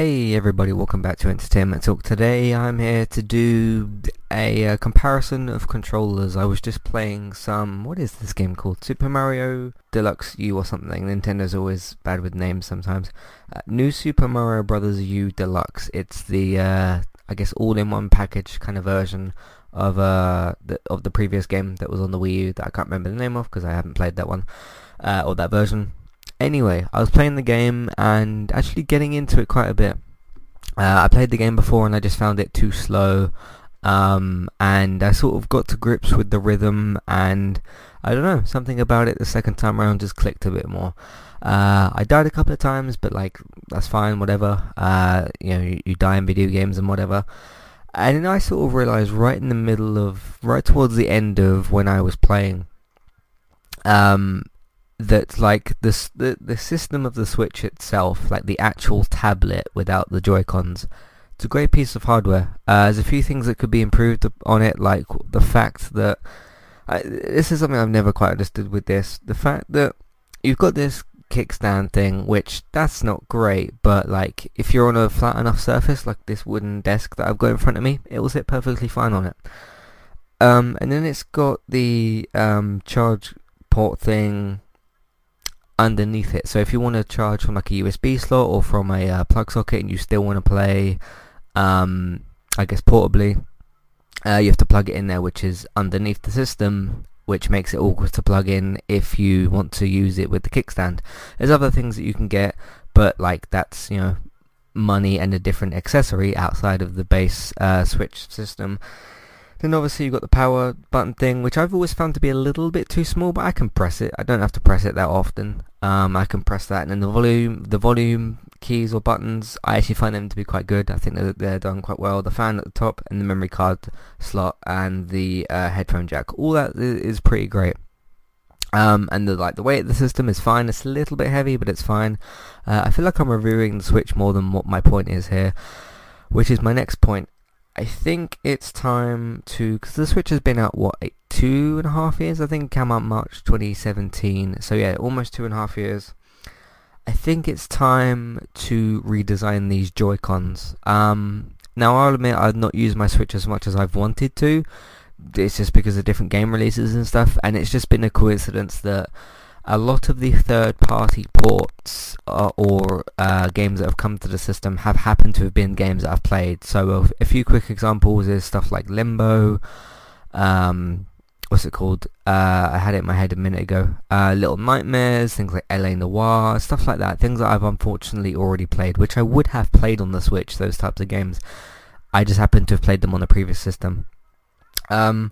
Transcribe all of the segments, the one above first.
Hey everybody, welcome back to Entertainment Talk. Today I'm here to do a, uh, comparison of controllers. I was just playing some, what is this game called? Super Mario Deluxe U or something. Nintendo's always bad with names sometimes. Uh, New Super Mario Brothers U Deluxe. It's the, uh, I guess, all-in-one package kind of version of uh the, of the previous game that was on the Wii U that I can't remember the name of because I haven't played that one uh, or that version. Anyway, I was playing the game and actually getting into it quite a bit. Uh, I played the game before and I just found it too slow. Um, and I sort of got to grips with the rhythm and I don't know, something about it the second time around just clicked a bit more. Uh, I died a couple of times, but like, that's fine, whatever. Uh, you know, you, you die in video games and whatever. And then I sort of realized right in the middle of, right towards the end of when I was playing, um, that like this the the system of the Switch itself, like the actual tablet without the Joy Cons, it's a great piece of hardware. Uh, there's a few things that could be improved on it, like the fact that I, this is something I've never quite understood with this. The fact that you've got this kickstand thing, which that's not great, but like if you're on a flat enough surface, like this wooden desk that I've got in front of me, it will sit perfectly fine on it. Um, and then it's got the um, charge port thing underneath it. So if you want to charge from like a USB slot or from a uh, plug socket and you still want to play, um, I guess portably, uh, you have to plug it in there, which is underneath the system, which makes it awkward to plug in if you want to use it with the kickstand. There's other things that you can get, but like that's you know money and a different accessory outside of the base uh, Switch system. Then obviously you've got the power button thing, which I've always found to be a little bit too small, but I can press it. I don't have to press it that often. Um, I can press that, and then the volume, the volume keys or buttons, I actually find them to be quite good. I think that they're done quite well. The fan at the top, and the memory card slot, and the uh, headphone jack, all that is pretty great. Um, and the like the weight of the system is fine. It's a little bit heavy, but it's fine. Uh, I feel like I'm reviewing the Switch more than what my point is here, which is my next point. I think it's time to, because the Switch has been out, what, eight, two and a half years? I think came out March 2017. So yeah, almost two and a half years. I think it's time to redesign these Joy-Cons. Um, now I'll admit I've not used my Switch as much as I've wanted to. It's just because of different game releases and stuff, and it's just been a coincidence that a lot of the third-party ports uh, or uh, games that have come to the system have happened to have been games that I've played. So a, few quick examples is stuff like Limbo, um, what's it called? Uh, I had it in my head a minute ago. Uh, Little Nightmares, things like LA Noire, stuff like that. Things that I've unfortunately already played, which I would have played on the Switch, those types of games. I just happened to have played them on the previous system. Um,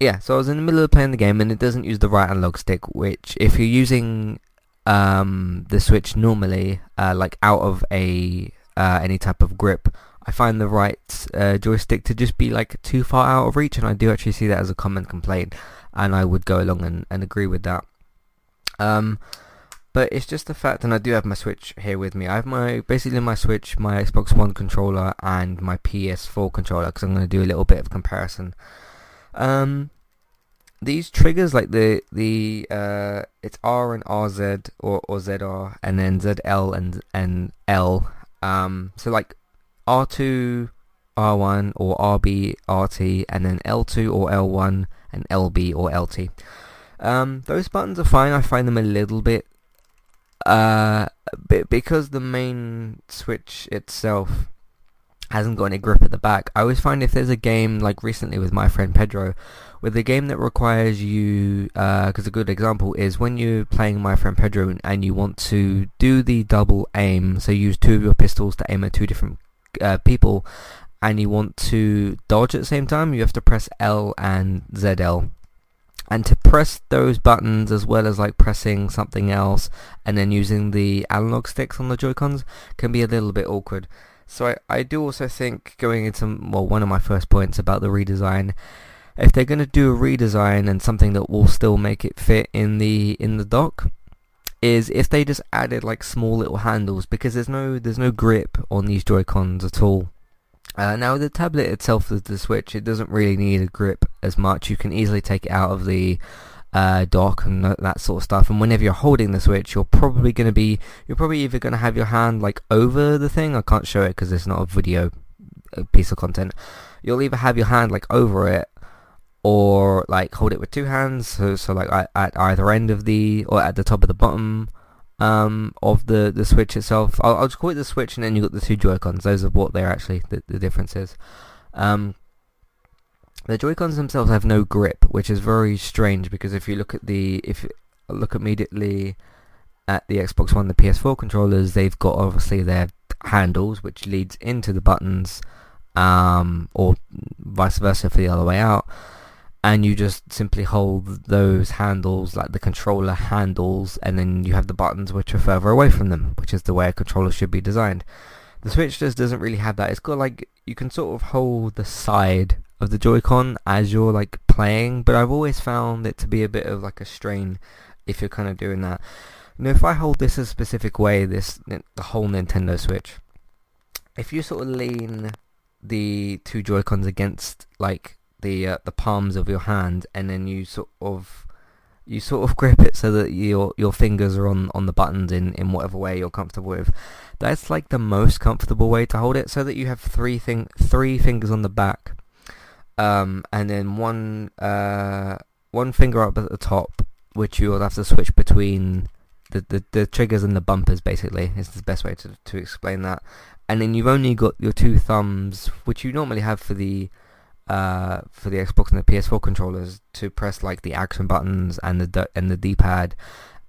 yeah, so I was in the middle of playing the game and it doesn't use the right analog stick, which if you're using um, the Switch normally, uh, like out of a uh, any type of grip, I find the right uh, joystick to just be like too far out of reach, and I do actually see that as a common complaint, and I would go along and, and agree with that. Um, but it's just the fact, and I do have my Switch here with me. I have my basically my Switch, my Xbox One controller, and my PS4 controller because I'm going to do a little bit of comparison. Um, these triggers, like the the uh, it's R and RZ or or ZR, and then ZL and and L. Um, so like R2, R1 or RB, RT, and then L2 or L1 and LB or LT. Um, those buttons are fine. I find them a little bit, uh, because the main switch itself hasn't got any grip at the back. I always find if there's a game like recently with my friend Pedro, with a game that requires you, because uh, a good example is when you're playing my friend Pedro and you want to do the double aim, so use two of your pistols to aim at two different uh, people, and you want to dodge at the same time, you have to press L and ZL. And to press those buttons as well as like pressing something else and then using the analog sticks on the Joy-Cons can be a little bit awkward. So I, I do also think going into well one of my first points about the redesign, if they're going to do a redesign and something that will still make it fit in the in the dock, is if they just added like small little handles because there's no there's no grip on these Joy Cons at all. Uh, now the tablet itself, the, the Switch, it doesn't really need a grip as much. You can easily take it out of the uh, dock and that sort of stuff. And whenever you're holding the Switch, you're probably going to be, you're probably either going to have your hand like over the thing. I can't show it because it's not a video piece of content. You'll either have your hand like over it or like hold it with two hands. So, so like at either end of the, or at the top of the bottom um, of the, the Switch itself. I'll, I'll just call it the Switch and then you've got the two Joy-Cons. Those are what they're actually, the, the difference is. Um, the Joy-Cons themselves have no grip, which is very strange because if you look at the if look immediately at the Xbox One, the PS4 controllers, they've got obviously their handles, which leads into the buttons, um, or vice versa for the other way out, and you just simply hold those handles like the controller handles, and then you have the buttons which are further away from them, which is the way a controller should be designed. The Switch just doesn't really have that. It's got like you can sort of hold the side of the Joy-Con as you're like playing, but I've always found it to be a bit of like a strain if you're kind of doing that. Know, if I hold this a specific way, this the whole Nintendo Switch, if you sort of lean the two Joy-Cons against like the uh, the palms of your hand, and then you sort of you sort of grip it so that your your fingers are on, on the buttons in, in whatever way you're comfortable with. That's like the most comfortable way to hold it, so that you have three thing three fingers on the back um, and then one uh, one finger up at the top, which you'll have to switch between the, the, the triggers and the bumpers. Basically, is the best way to to explain that. And then you've only got your two thumbs, which you normally have for the uh, for the Xbox and the PS4 controllers, to press like the action buttons and the and the D-pad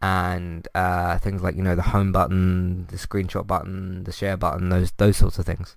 and uh, things like you know the home button, the screenshot button, the share button, those those sorts of things.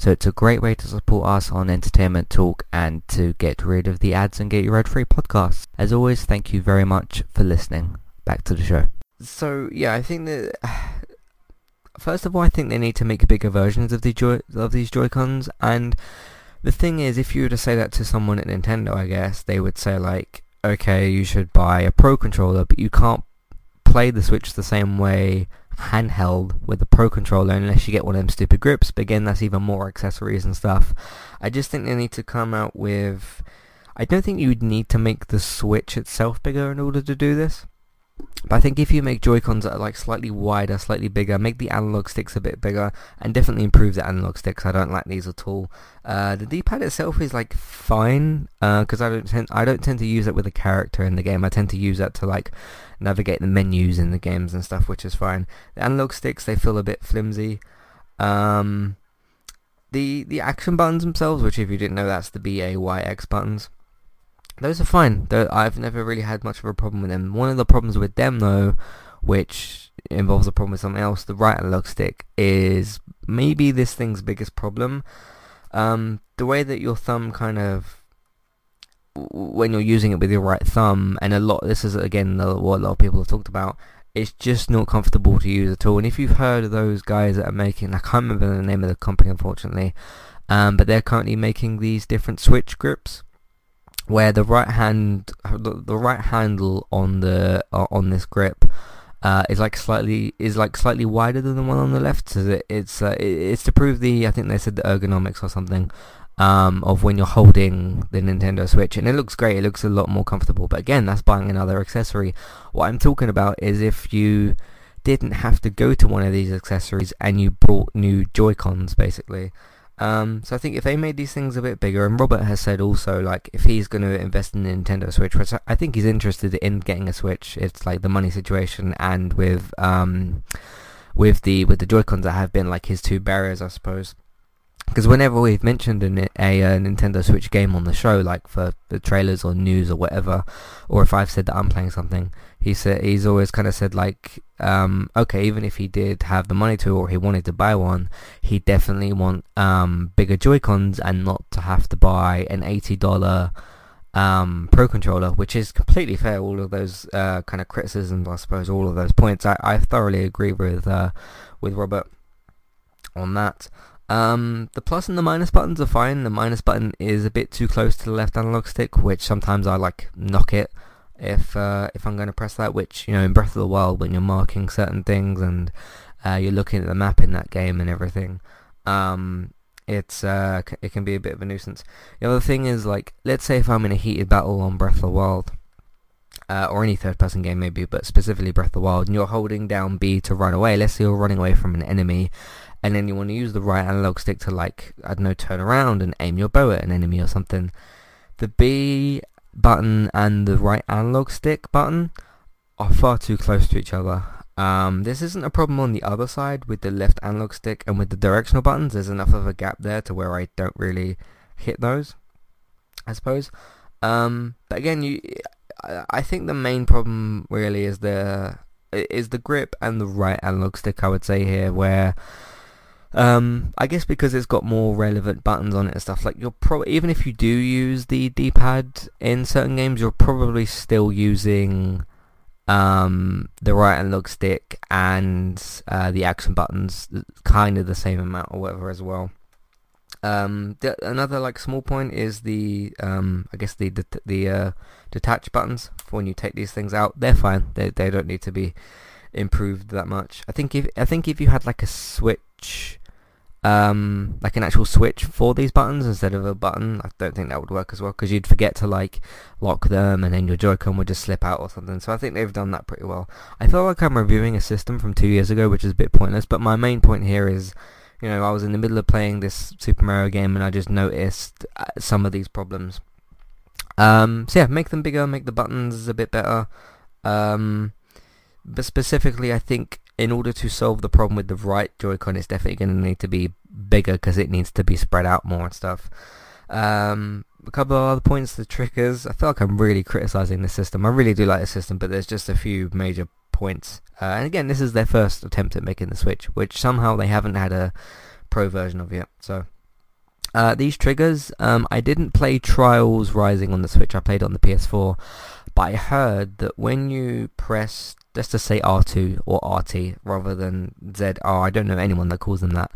So it's a great way to support us on Entertainment Talk and to get rid of the ads and get your ad-free podcasts. As always, thank you very much for listening. Back to the show. So yeah, I think that first of all, I think they need to make bigger versions of the joy of these Joy Cons. And the thing is, if you were to say that to someone at Nintendo, I guess they would say like, okay, you should buy a Pro controller, but you can't play the Switch the same way handheld with the Pro controller unless you get one of them stupid grips. But again, that's even more accessories and stuff. I just think they need to come out with... I don't think you would need to make the Switch itself bigger in order to do this. But I think if you make Joy-Cons that are like slightly wider, slightly bigger, make the analog sticks a bit bigger, and definitely improve the analog sticks. I don't like these at all. Uh, the D-pad itself is like fine, because uh, I don't tend I don't tend to use it with a character in the game. I tend to use that to like navigate the menus in the games and stuff, which is fine. The analog sticks they feel a bit flimsy. Um, the the action buttons themselves, which if you didn't know, that's the B A Y X buttons those are fine. They're, I've never really had much of a problem with them. One of the problems with them, though, which involves a problem with something else, the right analog stick, is maybe this thing's biggest problem. Um, the way that your thumb kind of, when you're using it with your right thumb, and a lot, this is again what a lot of people have talked about, it's just not comfortable to use at all. And if you've heard of those guys that are making, I can't remember the name of the company unfortunately, um, but they're currently making these different switch grips where the right hand, the, the right handle on the uh, on this grip uh, is like slightly is like slightly wider than the one on the left. So it, it's uh, it, it's to prove the I think they said the ergonomics or something um, of when you're holding the Nintendo Switch, and it looks great. It looks a lot more comfortable. But again, that's buying another accessory. What I'm talking about is if you didn't have to go to one of these accessories and you brought new Joy Cons, basically. Um, so I think if they made these things a bit bigger, and Robert has said also, like, if he's going to invest in the Nintendo Switch, which I think he's interested in getting a Switch, it's like the money situation, and with um, with the with the Joy Cons that have been like his two barriers, I suppose. Because whenever we've mentioned a, a, a, Nintendo Switch game on the show, like for the trailers or news or whatever, or if I've said that I'm playing something, he said he's always kind of said like, um, okay, even if he did have the money to or he wanted to buy one, he definitely want um, bigger Joy Cons and not to have to buy an eighty dollar um, Pro controller, which is completely fair. All of those uh, kind of criticisms, I suppose, all of those points, I, I thoroughly agree with uh, with Robert on that. Um, the plus and the minus buttons are fine. The minus button is a bit too close to the left analog stick, which sometimes I like knock it if uh, if I'm going to press that. Which you know, in Breath of the Wild, when you're marking certain things and uh, you're looking at the map in that game and everything, um, it's uh, it can be a bit of a nuisance. The other thing is like, let's say if I'm in a heated battle on Breath of the Wild. Uh, or any third-person game maybe, but specifically Breath of the Wild, and you're holding down B to run away. Let's say you're running away from an enemy, and then you want to use the right analog stick to like I don't know turn around and aim your bow at an enemy or something. The B button and the right analog stick button are far too close to each other. Um, this isn't a problem on the other side with the left analog stick and with the directional buttons. There's enough of a gap there to where I don't really hit those, I suppose. Um, but again, you, I think the main problem really is the is the grip and the right analog stick. I would say here, where um, I guess because it's got more relevant buttons on it and stuff. Like you're probably even if you do use the D-pad in certain games, you're probably still using um, the right and analog stick and uh, the action buttons, kind of the same amount or whatever as well. Um, th- another like small point is the um, I guess the the, the uh, detach buttons for when you take these things out. They're fine. They they don't need to be improved that much. I think if I think if you had like a switch um, like an actual switch for these buttons instead of a button. I don't think that would work as well because you'd forget to like lock them and then your Joy-Con would just slip out or something. So I think they've done that pretty well. I feel like I'm reviewing a system from two years ago, which is a bit pointless. But my main point here is, you know, I was in the middle of playing this Super Mario game and I just noticed uh, some of these problems. Um, so yeah, make them bigger, make the buttons a bit better. Um, but specifically, I think in order to solve the problem with the right Joy-Con, it's definitely going to need to be bigger because it needs to be spread out more and stuff. Um, a couple of other points, the triggers. I feel like I'm really criticizing the system. I really do like the system, but there's just a few major points. Uh, and again, this is their first attempt at making the Switch, which somehow they haven't had a pro version of yet. So uh, these triggers, um, I didn't play Trials Rising on the Switch. I played on the PS4, but I heard that when you press let's just say R2 or RT rather than ZR. I don't know anyone that calls them that.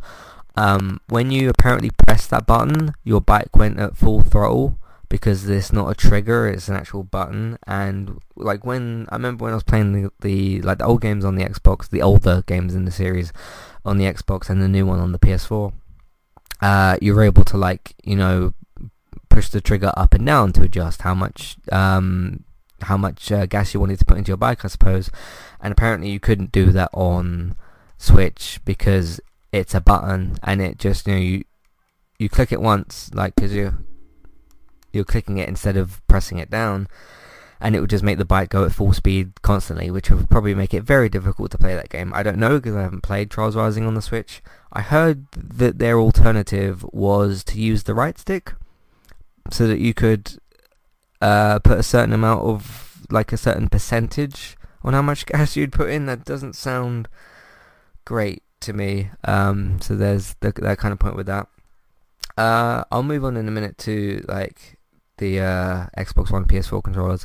Um, when you apparently press that button, your bike went at full throttle because it's not a trigger; it's an actual button. And like when I remember when I was playing the, the like the old games on the Xbox, the older games in the series on the Xbox, and the new one on the PS4, uh, you were able to like you know push the trigger up and down to adjust how much um, how much uh, gas you wanted to put into your bike, I suppose. And apparently you couldn't do that on Switch because it's a button and it just you know you you click it once like because you you're clicking it instead of pressing it down and it would just make the bike go at full speed constantly, which would probably make it very difficult to play that game. I don't know because I haven't played Trials Rising on the Switch. I heard that their alternative was to use the right stick so that you could uh, put a certain amount of like a certain percentage on how much gas you'd put in. That doesn't sound great to me. Um, so there's the, that kind of point with that. Uh, I'll move on in a minute to like the uh, Xbox One, PS4 controllers.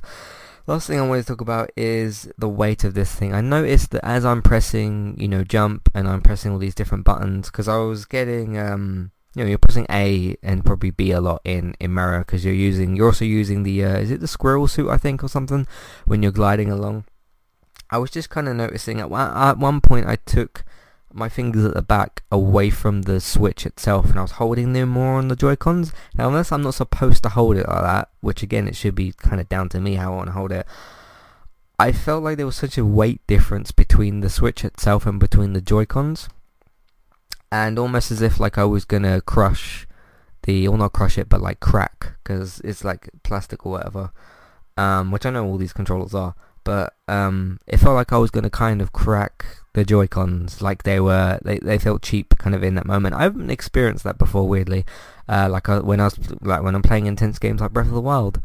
Last thing I want to talk about is the weight of this thing. I noticed that as I'm pressing, you know, jump and I'm pressing all these different buttons because I was getting um, you know, you're pressing A and probably B a lot in, in Mario because you're using, you're also using the, uh, is it the squirrel suit I think or something when you're gliding along. I was just kind of noticing at at one point I took my fingers at the back away from the switch itself and I was holding them more on the Joy-Cons. Now unless I'm not supposed to hold it like that, which again it should be kind of down to me how I want to hold it, I felt like there was such a weight difference between the switch itself and between the Joy-Cons and almost as if like I was gonna crush the, or not crush it, but like crack, because it's like plastic or whatever, um, which I know all these controllers are, but um, it felt like I was gonna kind of crack the Joy-Cons, like they were, they, they felt cheap kind of in that moment. I haven't experienced that before, weirdly, uh, like I, when I was, like when I'm playing intense games like Breath of the Wild.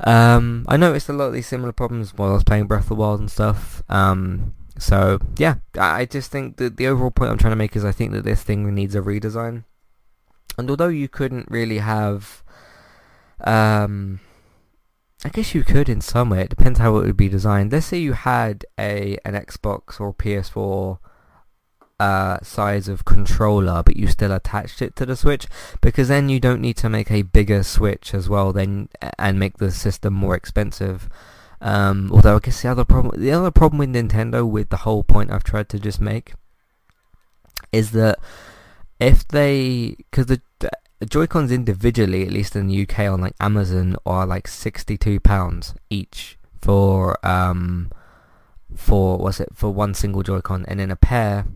Um, I noticed a lot of these similar problems while I was playing Breath of the Wild and stuff. Um, so yeah, I just think that the overall point I'm trying to make is I think that this thing needs a redesign. And although you couldn't really have, um, I guess you could in some way. It depends how it would be designed. Let's say you had a an Xbox or PS4 uh, size of controller, but you still attached it to the Switch, because then you don't need to make a bigger Switch as well, then and make the system more expensive. Um, although I guess the other problem, the other problem with Nintendo, with the whole point I've tried to just make, is that if they, because the, the Joy-Cons individually, at least in the UK on like Amazon, are like sixty-two pounds each for um for what's it for one single Joy-Con, and then a pair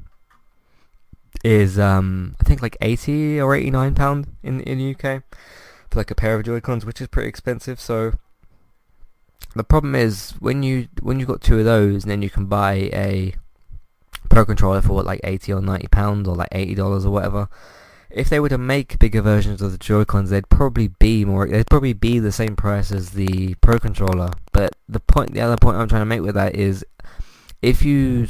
is um I think like eighty or eighty-nine pound in in the UK for like a pair of Joy-Cons, which is pretty expensive. So the problem is when you when you've got two of those, and then you can buy a Pro controller for what like eighty or ninety pounds or like eighty dollars or whatever. If they were to make bigger versions of the Joy Cons, they'd probably be more. They'd probably be the same price as the Pro controller. But the point, the other point I'm trying to make with that is, if you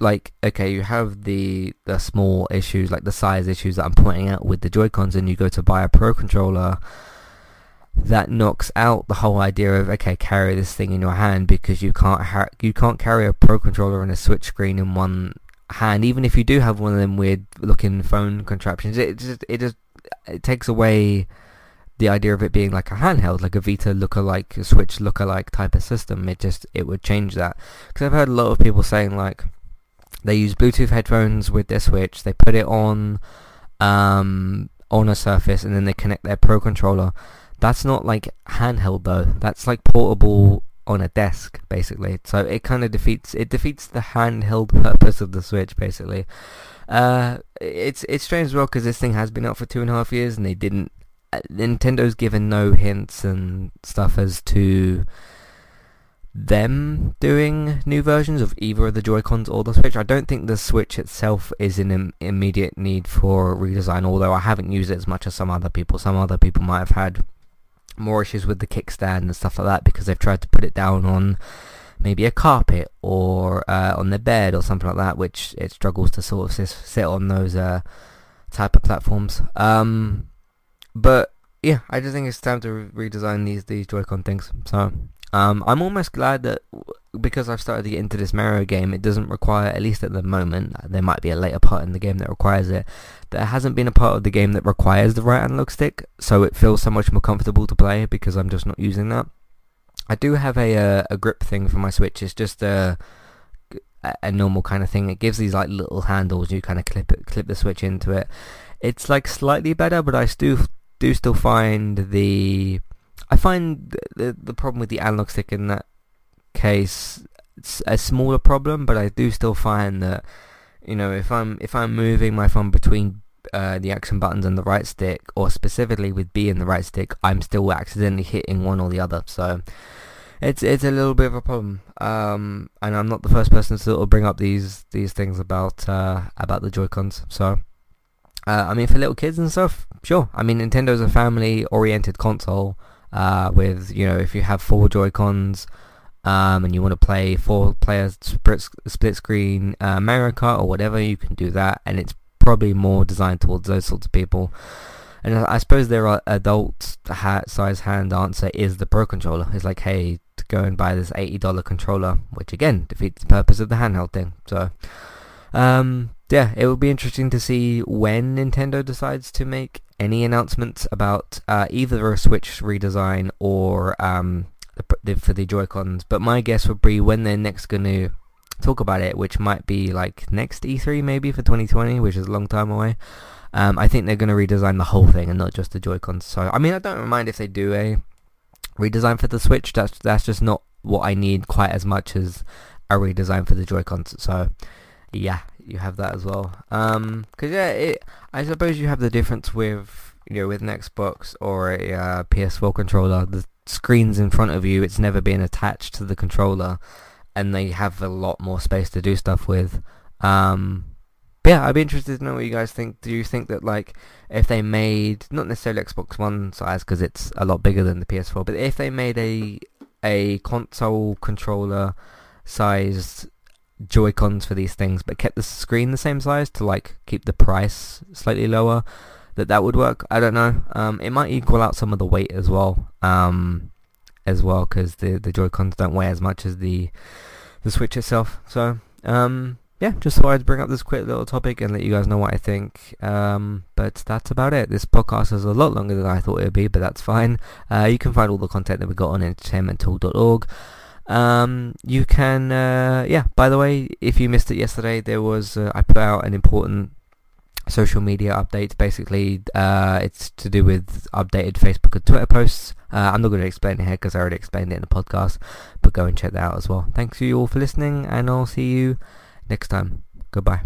like, okay, you have the the small issues like the size issues that I'm pointing out with the Joy Cons, and you go to buy a Pro controller that knocks out the whole idea of okay carry this thing in your hand because you can't ha- you can't carry a pro controller and a switch screen in one hand even if you do have one of them weird looking phone contraptions. It just it just it takes away the idea of it being like a handheld like a Vita lookalike a Switch lookalike type of system. It just it would change that. Because I've heard a lot of people saying like they use Bluetooth headphones with their Switch they put it on um on a surface and then they connect their pro controller that's not like handheld though. That's like portable on a desk basically. So it kind of defeats it defeats the handheld purpose of the Switch basically. Uh, it's it's strange as well because this thing has been out for two and a half years and they didn't. Uh, Nintendo's given no hints and stuff as to them doing new versions of either of the Joy-Cons or the Switch. I don't think the Switch itself is in Im- immediate need for redesign, although I haven't used it as much as some other people. Some other people might have had more issues with the kickstand and stuff like that because they've tried to put it down on maybe a carpet or uh, on the bed or something like that, which it struggles to sort of sit on those uh, type of platforms. Um, but yeah, I just think it's time to re- redesign these these Joy-Con things. So um, I'm almost glad that because I've started to get into this Mario game, it doesn't require, at least at the moment, there might be a later part in the game that requires it. There hasn't been a part of the game that requires the right analog stick, so it feels so much more comfortable to play because I'm just not using that. I do have a uh, a grip thing for my Switch. It's just a a normal kind of thing. It gives these like little handles. You kind of clip it, clip the Switch into it. It's like slightly better, but I still do still find the I find the, the problem with the analog stick in that case a smaller problem, but I do still find that you know if I'm if I'm moving my phone between uh, the action buttons and the right stick, or specifically with B and the right stick, I'm still accidentally hitting one or the other. So it's it's a little bit of a problem. Um, and I'm not the first person to sort of bring up these these things about uh, about the Joy Cons. So uh, I mean, for little kids and stuff, sure. I mean, Nintendo's a family-oriented console uh, with you know if you have four Joy Cons um, and you want to play four player split, screen uh, Mario Kart or whatever, you can do that, and it's probably more designed towards those sorts of people. And I suppose their adult size hand answer is the Pro controller. It's like, hey, go and buy this eighty dollar controller, which again defeats the purpose of the handheld thing. So, um, yeah, it will be interesting to see when Nintendo decides to make any announcements about uh, either a Switch redesign or um, the, for the Joy-Cons. But my guess would be when they're next going to talk about it, which might be like next E3 maybe for 2020, which is a long time away. Um, I think they're going to redesign the whole thing and not just the Joy-Cons. So, I mean, I don't mind if they do a redesign for the Switch. That's that's just not what I need quite as much as a redesign for the Joy-Cons. So, yeah, you have that as well. Um, cause yeah, it, I suppose you have the difference with you know with an Xbox or a uh, PS4 controller. The screens in front of you, it's never been attached to the controller, and they have a lot more space to do stuff with. Um, but yeah, I'd be interested to know what you guys think. Do you think that like if they made not necessarily Xbox One size because it's a lot bigger than the PS4, but if they made a a console controller sized Joy Cons for these things, but kept the screen the same size to like keep the price slightly lower, that that would work. I don't know. Um, it might equal out some of the weight as well. Um, as well because the the Joy Cons don't weigh as much as the the Switch itself. So um, yeah, just thought I'd bring up this quick little topic and let you guys know what I think. Um, but that's about it. This podcast is a lot longer than I thought it would be, but that's fine. Uh, you can find all the content that we got on entertainmenttalk.org. Um, you can, uh, yeah, by the way, if you missed it yesterday, there was, uh, I put out an important social media update. Basically, uh, it's to do with updated Facebook and Twitter posts. Uh, I'm not going to explain it here because I already explained it in the podcast, but go and check that out as well. Thanks you all for listening, and I'll see you next time. Goodbye.